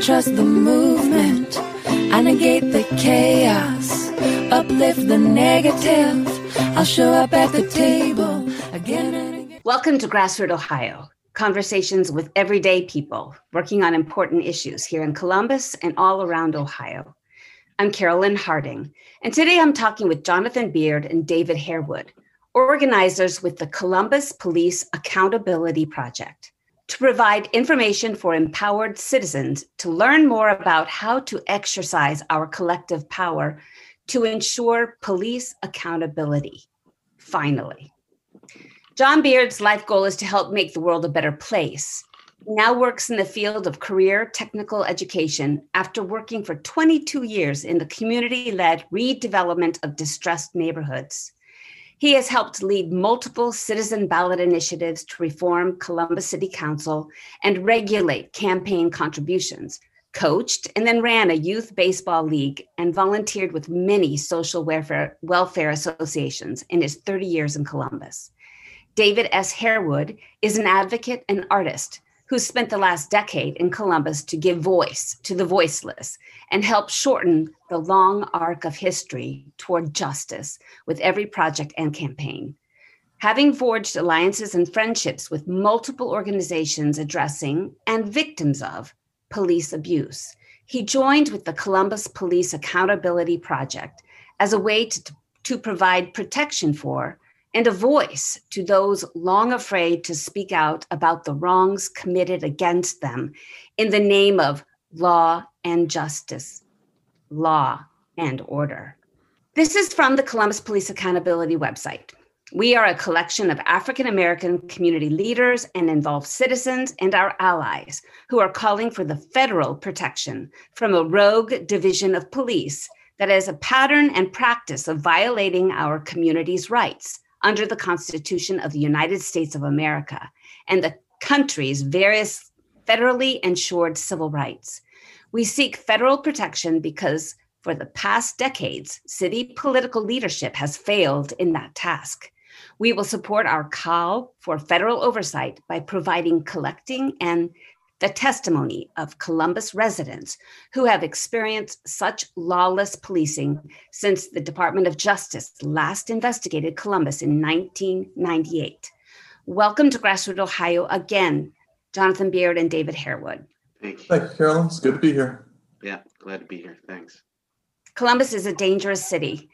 trust the movement. I negate the chaos, uplift the negative. I'll show up at the table again and again. Welcome to Grassroot Ohio, conversations with everyday people working on important issues here in Columbus and all around Ohio. I'm Carolyn Harding, and today I'm talking with Jonathan Beard and David Harewood, organizers with the Columbus Police Accountability Project to provide information for empowered citizens to learn more about how to exercise our collective power to ensure police accountability. Finally, John Beard's life goal is to help make the world a better place. He now works in the field of career technical education after working for 22 years in the community led redevelopment of distressed neighborhoods. He has helped lead multiple citizen ballot initiatives to reform Columbus City Council and regulate campaign contributions, coached and then ran a youth baseball league, and volunteered with many social welfare, welfare associations in his 30 years in Columbus. David S. Harewood is an advocate and artist who spent the last decade in Columbus to give voice to the voiceless and help shorten the long arc of history toward justice with every project and campaign. Having forged alliances and friendships with multiple organizations addressing and victims of police abuse, he joined with the Columbus Police Accountability Project as a way to, to provide protection for and a voice to those long afraid to speak out about the wrongs committed against them in the name of law and justice, law and order. This is from the Columbus Police Accountability website. We are a collection of African American community leaders and involved citizens and our allies who are calling for the federal protection from a rogue division of police that is a pattern and practice of violating our community's rights under the Constitution of the United States of America and the country's various federally ensured civil rights. We seek federal protection because for the past decades, city political leadership has failed in that task. We will support our call for federal oversight by providing collecting and the testimony of Columbus residents who have experienced such lawless policing since the Department of Justice last investigated Columbus in 1998. Welcome to Grassroot Ohio again, Jonathan Beard and David Harewood. Thank you. Thank you, Carolyn. It's good to be here. Yeah, glad to be here. Thanks. Columbus is a dangerous city.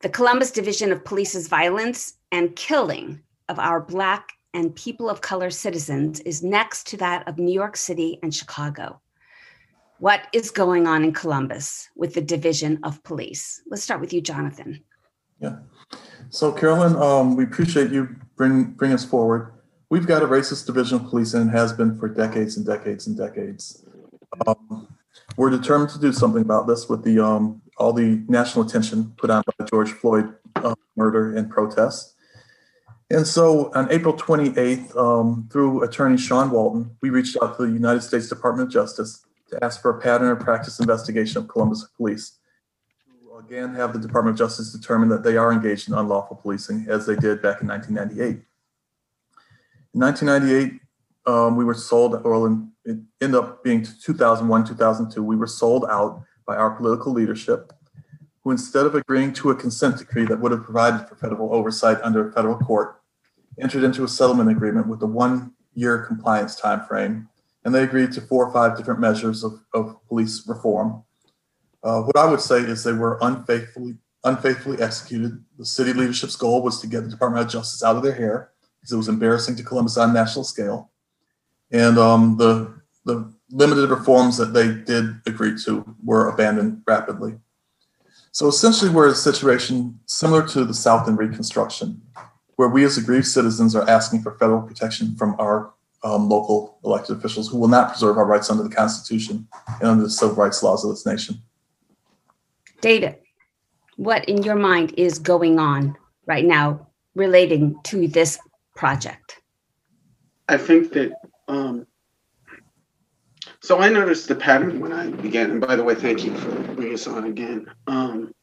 The Columbus Division of Police's violence and killing of our Black and people of color citizens is next to that of New York City and Chicago. What is going on in Columbus with the division of police? Let's start with you, Jonathan. Yeah. So, Carolyn, um, we appreciate you bring bring us forward. We've got a racist division of police, and has been for decades and decades and decades. Um, we're determined to do something about this with the um, all the national attention put on by the George Floyd uh, murder and protests. And so on April 28th, um, through attorney Sean Walton, we reached out to the United States Department of Justice to ask for a pattern of practice investigation of Columbus police. To again have the Department of Justice determine that they are engaged in unlawful policing as they did back in 1998. In 1998, um, we were sold, or it ended up being 2001, 2002, we were sold out by our political leadership who instead of agreeing to a consent decree that would have provided for federal oversight under a federal court, entered into a settlement agreement with a one year compliance time frame, and they agreed to four or five different measures of, of police reform. Uh, what I would say is they were unfaithfully unfaithfully executed. The city leadership's goal was to get the Department of Justice out of their hair because it was embarrassing to Columbus on a national scale. And um, the the limited reforms that they did agree to were abandoned rapidly. So essentially, we're in a situation similar to the South in Reconstruction, where we as aggrieved citizens are asking for federal protection from our um, local elected officials who will not preserve our rights under the Constitution and under the civil rights laws of this nation. David, what in your mind is going on right now relating to this project? I think that um, so I noticed the pattern when I began. And by the way, thank you for bringing us on again. Um,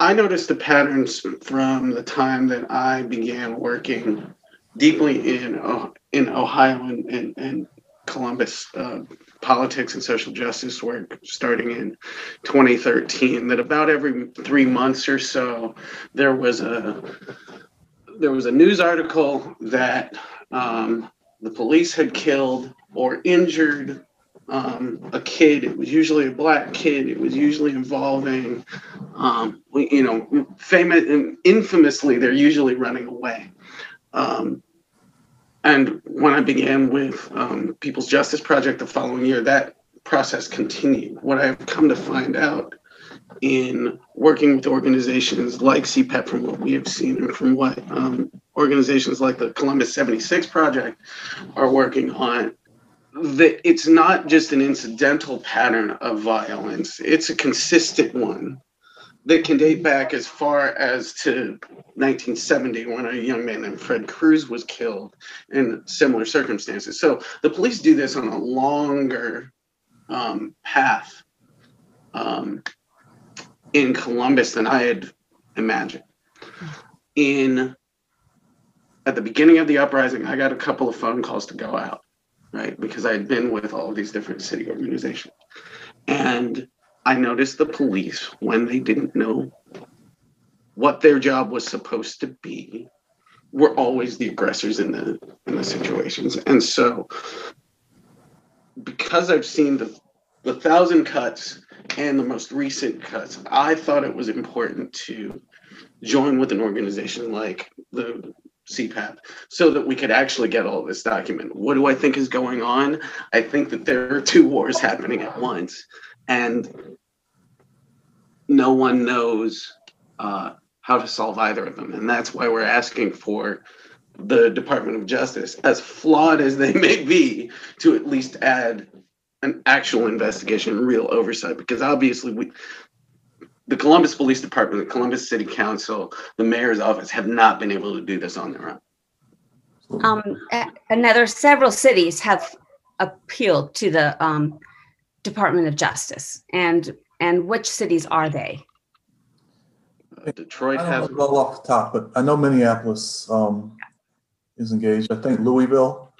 I noticed the patterns from the time that I began working deeply in in Ohio and, and, and Columbus uh, politics and social justice work starting in 2013 that about every three months or so there was a there was a news article that um, the police had killed or injured um, a kid. It was usually a black kid. It was usually involving, um, you know, famous and infamously, they're usually running away. Um, and when I began with um, People's Justice Project the following year, that process continued. What I've come to find out in working with organizations like CPAP, from what we have seen and from what um, organizations like the Columbus 76 Project are working on, that it's not just an incidental pattern of violence, it's a consistent one that can date back as far as to 1970 when a young man named Fred Cruz was killed in similar circumstances. So the police do this on a longer um, path um, in Columbus than I had imagined. In at the beginning of the uprising, I got a couple of phone calls to go out, right? Because I had been with all these different city organizations. And I noticed the police, when they didn't know what their job was supposed to be, were always the aggressors in the in the situations. And so because I've seen the the thousand cuts and the most recent cuts, I thought it was important to join with an organization like the CPAP so that we could actually get all this document. What do I think is going on? I think that there are two wars happening at once, and no one knows uh, how to solve either of them. And that's why we're asking for the Department of Justice, as flawed as they may be, to at least add an actual investigation, real oversight, because obviously we, the Columbus Police Department, the Columbus City Council, the mayor's office have not been able to do this on their own. Um, another several cities have appealed to the um, Department of Justice, and and which cities are they? Detroit I has don't know well off the top, but I know Minneapolis um, is engaged. I think Louisville.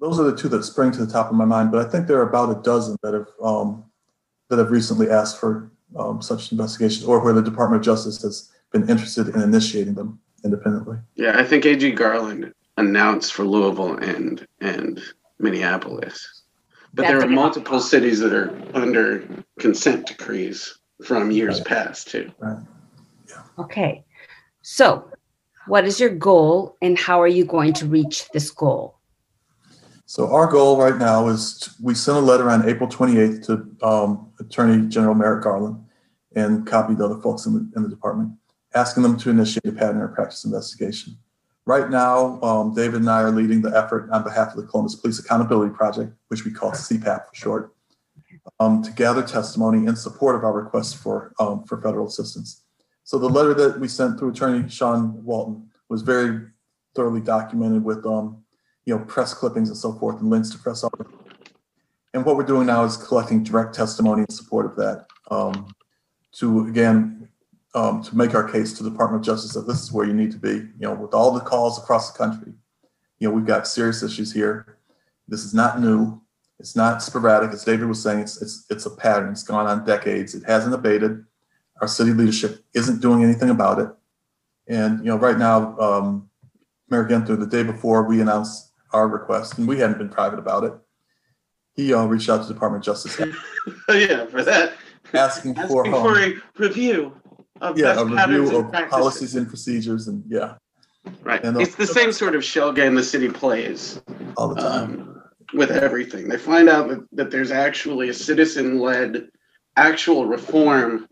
Those are the two that spring to the top of my mind, but I think there are about a dozen that have um, that have recently asked for um, such investigations, or where the Department of Justice has been interested in initiating them independently. Yeah, I think AG Garland announced for Louisville and and Minneapolis. But there are a good- multiple cities that are under consent decrees from years Right. past too. Okay, so what is your goal, and how are you going to reach this goal? So our goal right now is t- we sent a letter on April 28th to um, Attorney General Merrick Garland and copied other folks in the, in the department, asking them to initiate a pattern or practice investigation. Right now, um, David and I are leading the effort on behalf of the Columbus Police Accountability Project, which we call CPAP for short, um, to gather testimony in support of our request for, um, for federal assistance. So the letter that we sent through Attorney Sean Walton was very thoroughly documented with um, you know, press clippings and so forth and links to press articles. And what we're doing now is collecting direct testimony in support of that um, to, again, um, to make our case to the Department of Justice that this is where you need to be, you know, with all the calls across the country. You know, we've got serious issues here. This is not new. It's not sporadic. As David was saying, it's, it's, it's a pattern. It's gone on decades. It hasn't abated. Our city leadership isn't doing anything about it. And, you know, right now, um, Mayor Ginther, the day before we announced our request, and we hadn't been private about it, he uh, reached out to the Department of Justice yeah, for that. asking for, Asking for um, a review of yeah, best a patterns review and of practices. policies and procedures, and yeah, Right. and, uh, it's the same sort of shell game the city plays. all the time. um, with everything. They find out that, that there's actually a citizen led actual reform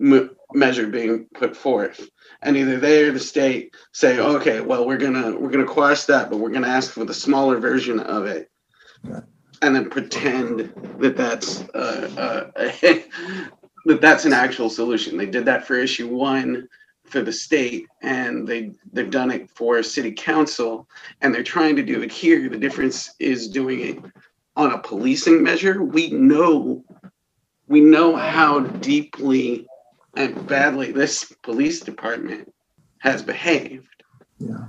m- measure being put forth. And either they or the state say, okay, well, we're gonna we're gonna quash that, but we're gonna ask for the smaller version of it, and then pretend that that's uh, uh, that that's an actual solution. They did that for issue one for the state, and they they've done it for city council, and they're trying to do it here. The difference is doing it on a policing measure. We know we know how deeply and badly this police department has behaved. Yeah.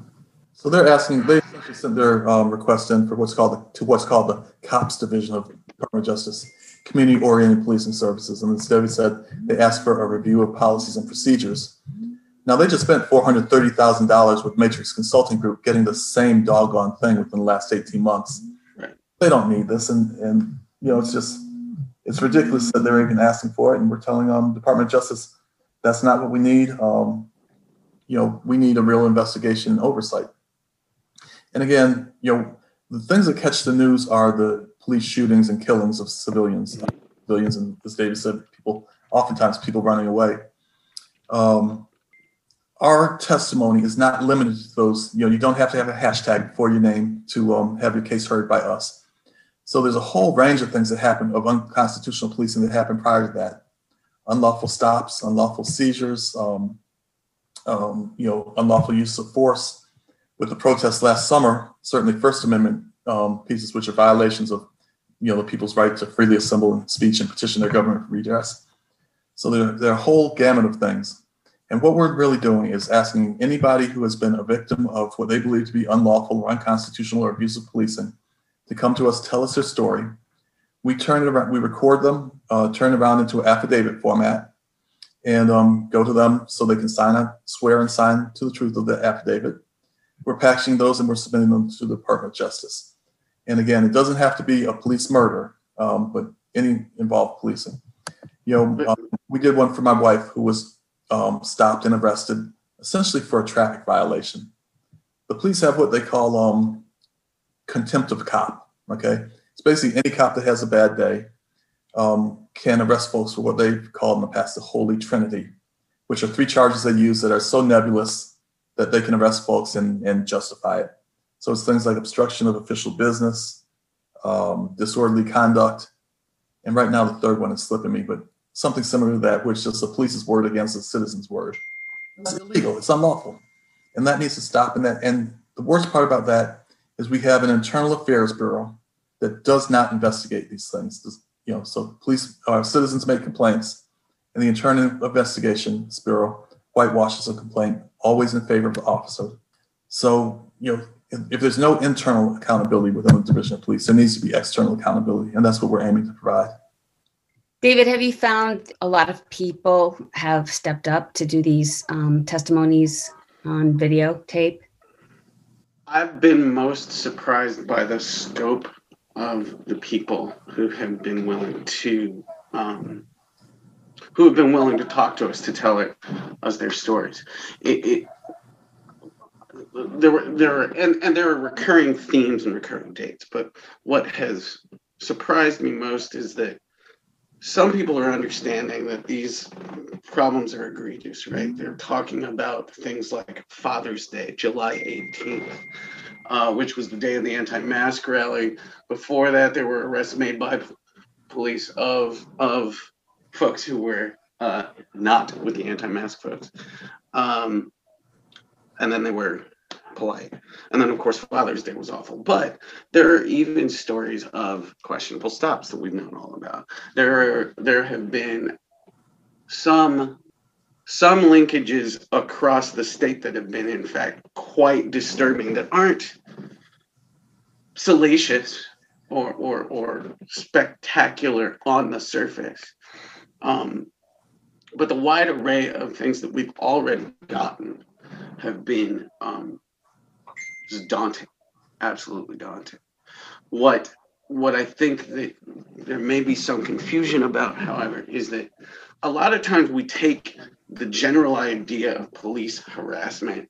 So they're asking, they essentially sent their um, request in for what's called, the- to what's called the COPS Division of Department of Justice, Community Oriented Policing Services. And as Debbie said, they asked for a review of policies and procedures. Now, they just spent $430,000 with Matrix Consulting Group getting the same doggone thing within the last 18 months. Right. They don't need this. And, and, you know, it's just, it's ridiculous that they're even asking for it. And we're telling um, Department of Justice, that's not what we need. Um, you know, we need a real investigation and oversight. And again, you know, the things that catch the news are the police shootings and killings of civilians, civilians, and as David said, people, oftentimes people running away. Um, our testimony is not limited to those. You know, you don't have to have a hashtag for your name to um, have your case heard by us. So there's a whole range of things that happen of unconstitutional policing that happened prior to that, unlawful stops, unlawful seizures, um, um, you know, unlawful use of force. With the protests last summer, certainly First Amendment um, pieces, which are violations of, you know, the people's right to freely assemble and speech and petition their government for redress. So there, there are a whole gamut of things. And what we're really doing is asking anybody who has been a victim of what they believe to be unlawful or unconstitutional or abusive policing to come to us, tell us their story. We turn it around, we record them, uh, turn it around into an affidavit format, and um, go to them so they can sign a swear and sign to the truth of the affidavit. We're packaging those and we're submitting them to the Department of Justice. And again, it doesn't have to be a police murder, um, but any involved policing. You know, um, we did one for my wife who was um, stopped and arrested essentially for a traffic violation. The police have what they call um, contempt of cop. Okay, it's basically any cop that has a bad day um, can arrest folks for what they've called in the past the Holy Trinity, which are three charges they use that are so nebulous that they can arrest folks and, and justify it. So it's things like obstruction of official business, um, disorderly conduct, and right now the third one is slipping me, but something similar to that, which is the police's word against the citizen's word. It's illegal. It's unlawful, and that needs to stop. And that, and the worst part about that is we have an internal affairs bureau that does not investigate these things. This- you know, so police, uh, citizens make complaints, and the internal investigation bureau whitewashes a complaint, always in favor of the officer. So, you know, if, if there's no internal accountability within the division of police, there needs to be external accountability, and that's what we're aiming to provide. David, have you found a lot of people have stepped up to do these um, testimonies on videotape? I've been most surprised by the scope of the people who have been willing to um, who have been willing to talk to us to tell it, us their stories. It, it there were there were and, and there are recurring themes and recurring dates, but what has surprised me most is that some people are understanding that these problems are egregious, right? They're talking about things like Father's Day, July 18th, uh, which was the day of the anti-mask rally. Before that, there were arrests made by police of of folks who were uh, not with the anti-mask folks, um, and then they were polite. And then, of course, Father's Day was awful. But there are even stories of questionable stops that we've known all about. There are there have been some some linkages across the state that have been, in fact, quite disturbing that aren't salacious or or, or spectacular on the surface. Um, but the wide array of things that we've already gotten have been um, just daunting, absolutely daunting. What what I think that there may be some confusion about, however, is that a lot of times we take the general idea of police harassment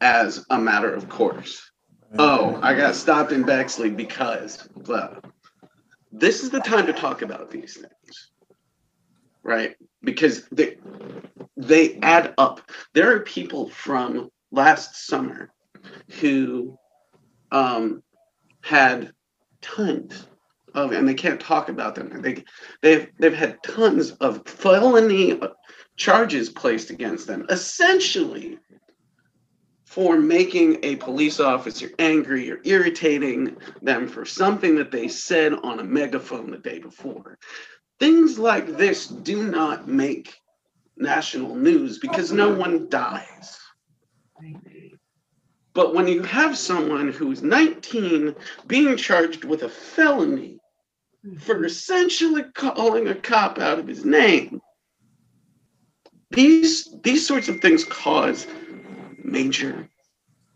as a matter of course. Oh, I got stopped in Bexley because blah. This is the time to talk about these things, right? Because they they add up. There are people from last summer who um, had tons of, and they can't talk about them. They they've they've had tons of felony charges placed against them, essentially for making a police officer angry or irritating them for something that they said on a megaphone the day before. Things like this do not make national news because no one dies. But when you have someone who's 19 being charged with a felony for essentially calling a cop out of his name, these these sorts of things cause major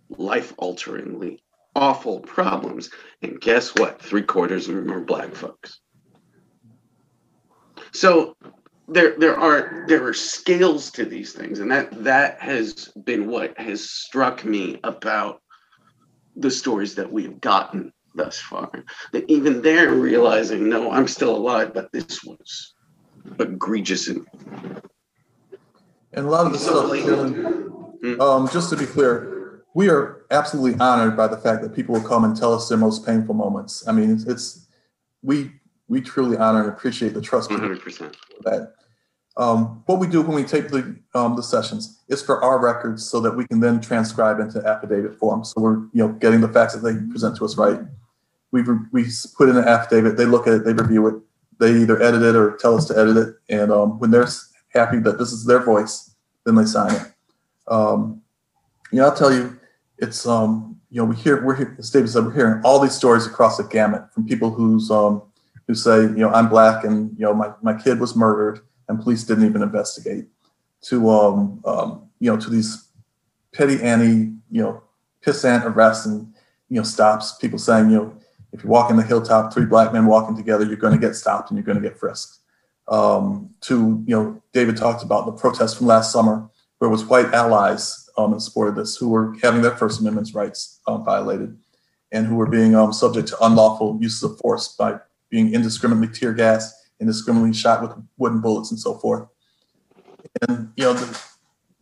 life alteringly awful problems. And guess what? Three quarters of them are black folks. So there there are there are scales to these things, and that that has been what has struck me about the stories that we've gotten thus far. That even they're realizing, no, I'm still alive, but this was egregious and And a lot of the stuff, Carolyn, um, just to be clear, we are absolutely honored by the fact that people will come and tell us their most painful moments. I mean, it's, it's we we truly honor and appreciate the trust 100%. that. Um, what we do when we take the um, the sessions is for our records, so that we can then transcribe into affidavit form. So we're you know getting the facts that they present to us right. We we put in an affidavit. They look at it. They review it. They either edit it or tell us to edit it. And um, when they're happy that this is their voice, then they sign it. Um, you know, I'll tell you, it's um, you know, we hear we're here, as David said, we're hearing all these stories across the gamut from people who's um, who say, you know, I'm black and you know my my kid was murdered and police didn't even investigate, to um, um you know, to these petty Annie, you know, pissant arrests and you know stops. People saying, you know, if you walk in the hilltop, three black men walking together, you're going to get stopped and you're going to get frisked um, to, you know, David talked about the protest from last summer, where it was white allies um, in support of this who were having their First Amendment rights um, violated and who were being um, subject to unlawful uses of force by being indiscriminately tear gassed, indiscriminately shot with wooden bullets and so forth. And, you know, the,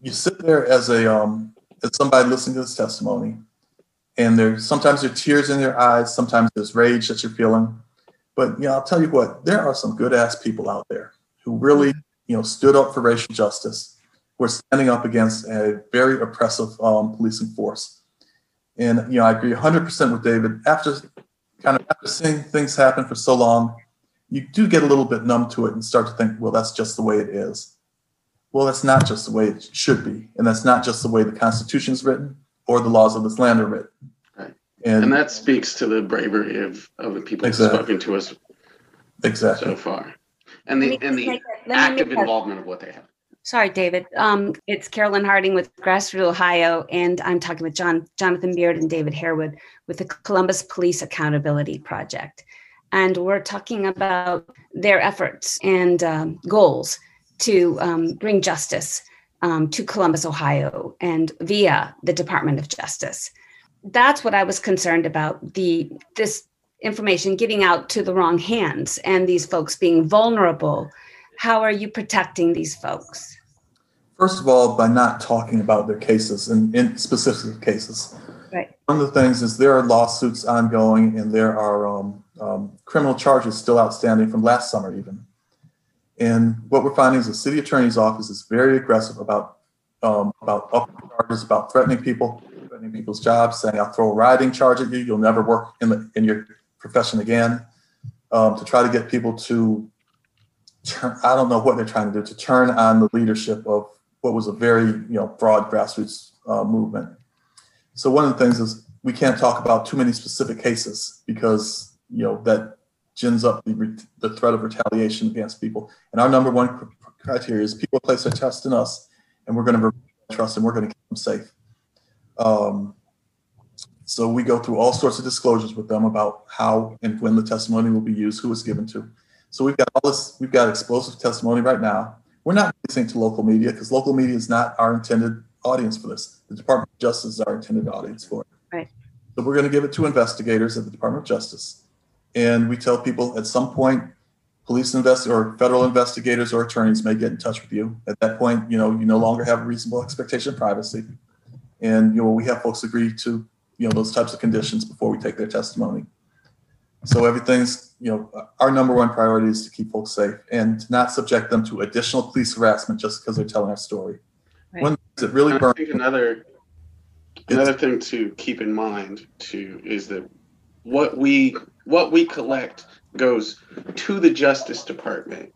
you sit there as a, um, as somebody listening to this testimony, and there's sometimes there are tears in their eyes, sometimes there's rage that you're feeling, but you know, I'll tell you what, there are some good ass people out there who really, you know, stood up for racial justice. We're standing up against a very oppressive um, policing force. And you know, I agree 100% with David. After kind of after seeing things happen for so long, you do get a little bit numb to it and start to think, well, that's just the way it is. Well, that's not just the way it should be, and that's not just the way the Constitution is written or the laws of this land are written. And, and that speaks to the bravery of, of the people exactly. who've spoken to us exactly so far. And the and the active involvement of what they have. Sorry, David. Um, it's Carolyn Harding with Grassroots Ohio, and I'm talking with John Jonathan Beard and David Harewood with the Columbus Police Accountability Project, and we're talking about their efforts and um, goals to um, bring justice um, to Columbus, Ohio, and via the Department of Justice that's what I was concerned about the this information getting out to the wrong hands and these folks being vulnerable. How are you protecting these folks? First of all, by not talking about their cases and in specific cases. Right. One of the things is there are lawsuits ongoing and there are um, um, criminal charges still outstanding from last summer, even. And what we're finding is the city attorney's office is very aggressive about um, about up charges, about threatening people threatening people's jobs, saying, I'll throw a riding charge at you, you'll never work in, the, in your profession again, um, to try to get people to turn, I don't know what they're trying to do, to turn on the leadership of what was a very, you know, broad grassroots uh, movement. So one of the things is we can't talk about too many specific cases because, you know, that gins up the, the threat of retaliation against people. And our number one criteria is people place their trust in us and we're going to trust and we're going to keep them safe. Um, so we go through all sorts of disclosures with them about how and when the testimony will be used, who it's given to. So we've got all this, we've got explosive testimony right now. We're not releasing to local media because local media is not our intended audience for this. The Department of Justice is our intended audience for it. Right. So we're going to give it to investigators at the Department of Justice. And we tell people at some point, police invest or federal investigators or attorneys may get in touch with you. At that point, you know, you no longer have a reasonable expectation of privacy. And you know, we have folks agree to you know those types of conditions before we take their testimony. So everything's you know our number one priority is to keep folks safe and to not subject them to additional police harassment just because they're telling our story. Right. One that really I think another another thing to keep in mind too is that what we what we collect goes to the Justice Department,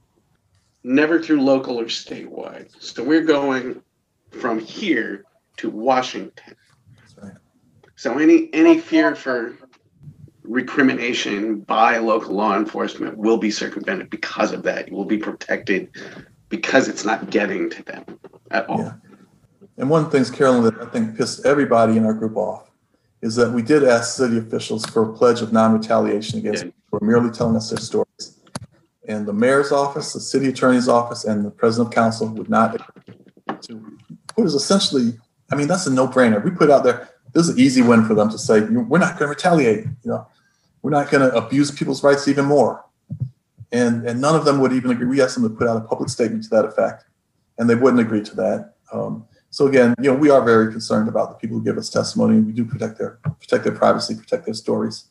never through local or statewide. So we're going from here to Washington. Right. So any any fear for recrimination by local law enforcement will be circumvented because of that. You will be protected because it's not getting to them at all. Yeah. And one of the things, Carolyn, that I think pissed everybody in our group off is that we did ask city officials for a pledge of non-retaliation against Yeah. people who were merely telling us their stories. And the mayor's office, the city attorney's office, and the president of council would not agree to what is essentially, I mean, that's a no-brainer. We put out there, this is an easy win for them to say, we're not going to retaliate, you know, we're not going to abuse people's rights even more. And, and none of them would even agree. We asked them to put out a public statement to that effect, and they wouldn't agree to that. Um, so again, you know, we are very concerned about the people who give us testimony. We do protect their protect their privacy, protect their stories.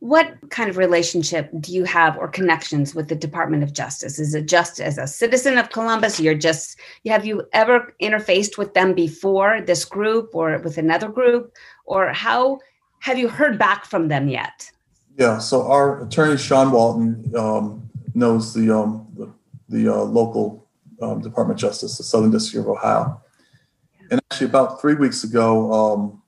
What kind of relationship do you have or connections with the Department of Justice? Is it just as a citizen of Columbus? You're just, have you ever interfaced with them before this group or with another group? Or how have you heard back from them yet? Yeah. So our attorney Sean Walton um, knows the um, the, the uh, local um, Department of Justice, the Southern District of Ohio. And actually, about three weeks ago, um,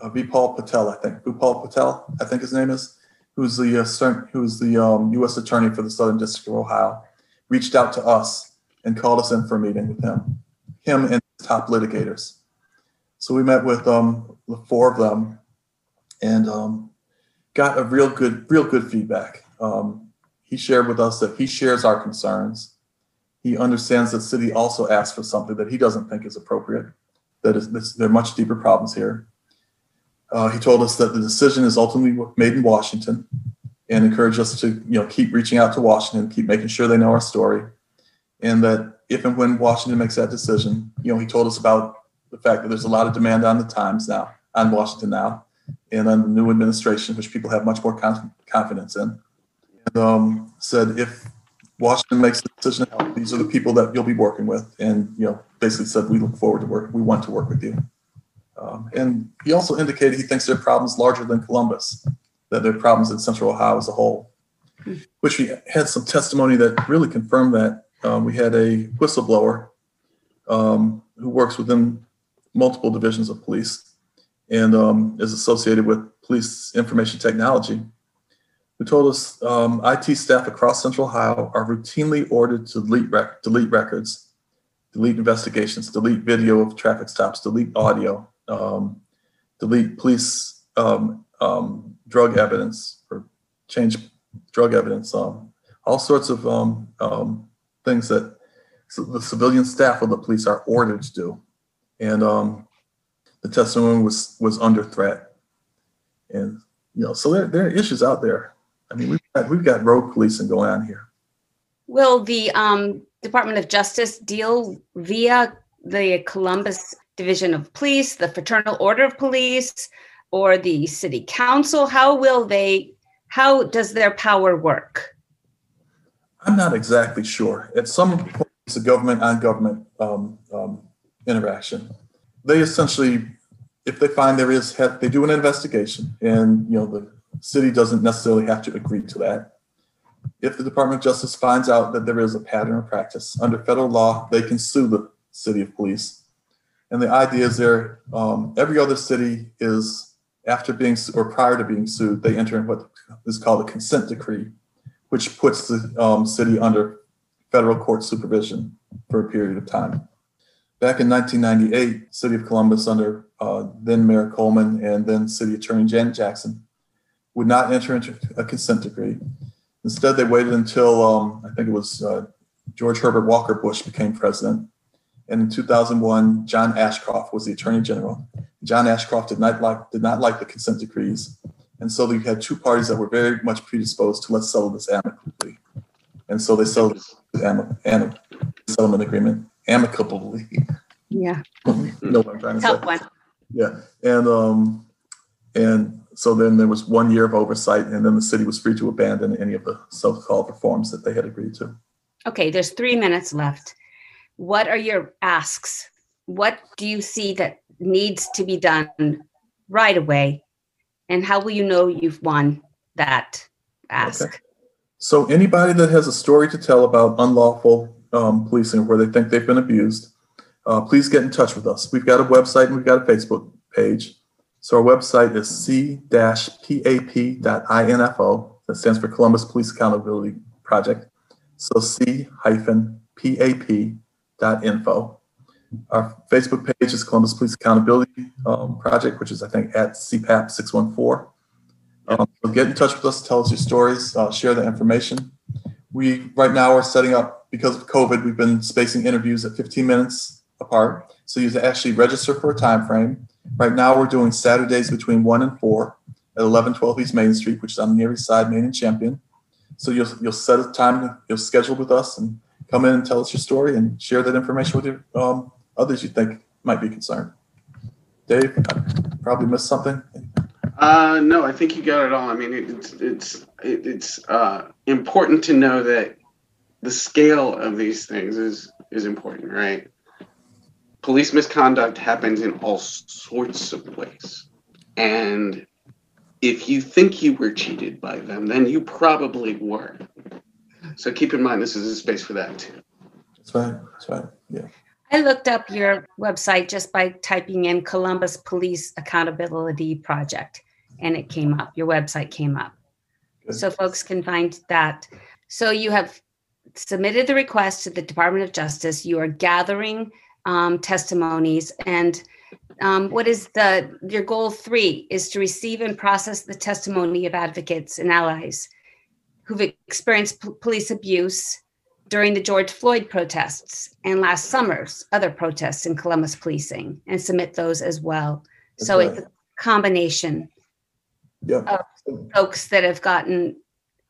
uh, Patel, I think Vipal Patel, I think his name is, who's the uh, who's the um, U.S. Attorney for the Southern District of Ohio, reached out to us and called us in for a meeting with him, him and top litigators. So we met with um, the four of them, and um, got a real good, real good feedback. Um, he shared with us that he shares our concerns. He understands that city also asked for something that he doesn't think is appropriate. That is, this, there are much deeper problems here. Uh, he told us that the decision is ultimately made in Washington, and encouraged us to, you know, keep reaching out to Washington, keep making sure they know our story, and that if and when Washington makes that decision, you know, he told us about the fact that there's a lot of demand on the Times now, on Washington now, and on the new administration, which people have much more con- confidence in. And um, said if Washington makes the decision, these are the people that you'll be working with, and you know, basically said we look forward to work. We want to work with you. Um, and he also indicated he thinks there are problems larger than Columbus, that there are problems in Central Ohio as a whole. Which we had some testimony that really confirmed that. Um, we had a whistleblower um, who works within multiple divisions of police and um, is associated with police information technology, who told us um, IT staff across Central Ohio are routinely ordered to delete, rec- delete records, delete investigations, delete video of traffic stops, delete audio, um, delete police um, um, drug evidence or change drug evidence, um, all sorts of um, things that the civilian staff of the police are ordered to do. And the testimony was was under threat. And you know, so there, there are issues out there. I mean, we've got, we've got road policing going on here. Will the um, Department of Justice deal via the Columbus Division of Police, the Fraternal Order of Police, or the City Council? How will they, how does their power work? I'm not exactly sure. At some point, it's a government on government um, um, interaction. They essentially, if they find there is, have, they do an investigation, and you know the city doesn't necessarily have to agree to that. If the Department of Justice finds out that there is a pattern of practice under federal law, they can sue the city of police. And the idea is there, um, every other city is after being or prior to being sued, they enter in what is called a consent decree, which puts the um, city under federal court supervision for a period of time. Back in 1998, City of Columbus, under uh, then Mayor Coleman and then City Attorney Janet Jackson, would not enter into a consent decree. Instead, they waited until um, I think it was uh, George Herbert Walker Bush became president. And in 2001, John Ashcroft was the Attorney General. John Ashcroft did not like did not like the consent decrees, and so you had two parties that were very much predisposed to let's settle this amicably. And so they settled the am- am- settlement agreement amicably. Yeah. no, I'm trying to say? Tough one. Yeah, and um, and so then there was one year of oversight, and then the city was free to abandon any of the so-called reforms that they had agreed to. Okay, there's three minutes left. What are your asks? What do you see that needs to be done right away? And how will you know you've won that ask? Okay. So anybody that has a story to tell about unlawful um, policing where they think they've been abused, uh, please get in touch with us. We've got a website and we've got a Facebook page. So our website is c-pap.info. That stands for Columbus Police Accountability Project. So c-pap.info. Our Facebook page is Columbus Police Accountability um, Project, which is, I think, at CPAP614. Um, so get in touch with us, tell us your stories, uh, share the information. We, right now, are setting up, because of COVID, we've been spacing interviews at 15 minutes apart. So you actually register for a time frame. Right now, we're doing Saturdays between 1 and 4 at 1112 East Main Street, which is on the Erie Side, Main and Champion. So you'll, you'll set a time, you'll schedule with us and come in and tell us your story and share that information with your um, others you think might be concerned. Dave, I probably missed something. Uh, no, I think you got it all. I mean, it's it's it's uh, important to know that the scale of these things is is important, right? Police misconduct happens in all sorts of ways, and if you think you were cheated by them, then you probably were. So keep in mind, this is a space for that too. That's right. That's right. Yeah. I looked up your website just by typing in Columbus Police Accountability Project, and it came up. Your website came up. Good. So folks can find that. So you have submitted the request to the Department of Justice. You are gathering um, testimonies, and um, what is the your goal three is to receive and process the testimony of advocates and allies who've experienced p- police abuse during the George Floyd protests and last summer's other protests in Columbus policing and submit those as well. That's so right. it's a combination Yeah. of folks that have gotten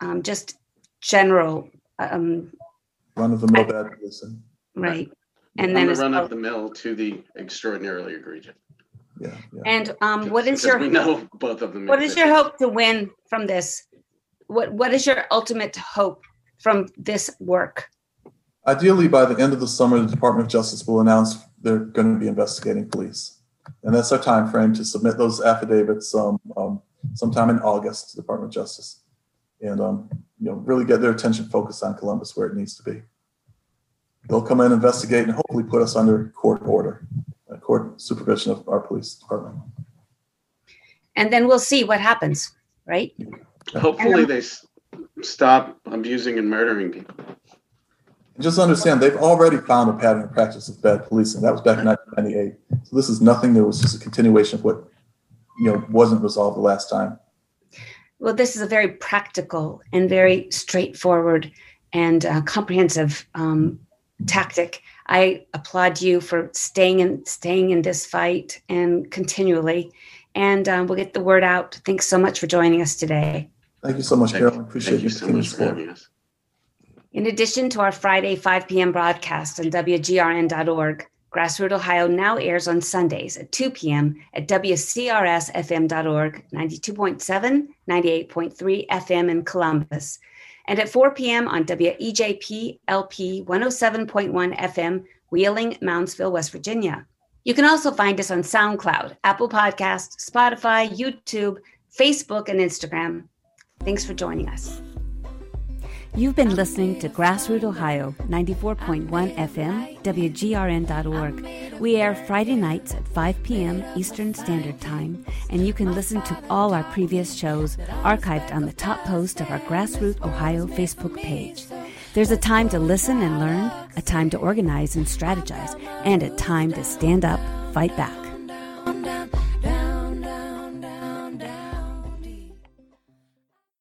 um, just general, um, Run of the mill right? And then the run well- of the mill to the extraordinarily egregious. Yeah. yeah. and um, what is your we know both of them? what is your hope to win from this? What what is your ultimate hope from this work? Ideally, by the end of the summer, the Department of Justice will announce they're going to be investigating police, and that's our time frame to submit those affidavits um, um, sometime in August to the Department of Justice, and um, you know really get their attention focused on Columbus where it needs to be. They'll come in, investigate, and hopefully put us under court order, uh, court supervision of our police department. And then we'll see what happens, right? Hopefully, they s- stop abusing and murdering people. And just understand, they've already found a pattern and practice of bad policing. That was back in 1998. So this is nothing new. It's just a continuation of what you know wasn't resolved the last time. Well, this is a very practical and very straightforward and uh, comprehensive um, tactic. I applaud you for staying in staying in this fight and continually. And um, we'll get the word out. Thanks so much for joining us today. Thank you so much, Thank Carol. I you. appreciate Thank you so much for support. having us. In addition to our Friday 5 p.m. broadcast on WGRN.org, Grassroot Ohio now airs on Sundays at 2 p.m. at WCRSFM.org, 92.7, 98.3 FM in Columbus, and at 4 p.m. on WEJP LP 107.1 FM, Wheeling, Moundsville, West Virginia. You can also find us on SoundCloud, Apple Podcasts, Spotify, YouTube, Facebook, and Instagram. Thanks for joining us. You've been listening to Grassroot Ohio 94.1 FM, WGRN.org. We air Friday nights at 5 p.m. Eastern Standard Time, and you can listen to all our previous shows archived on the top post of our Grassroot Ohio Facebook page. There's a time to listen and learn, a time to organize and strategize, and a time to stand up, fight back.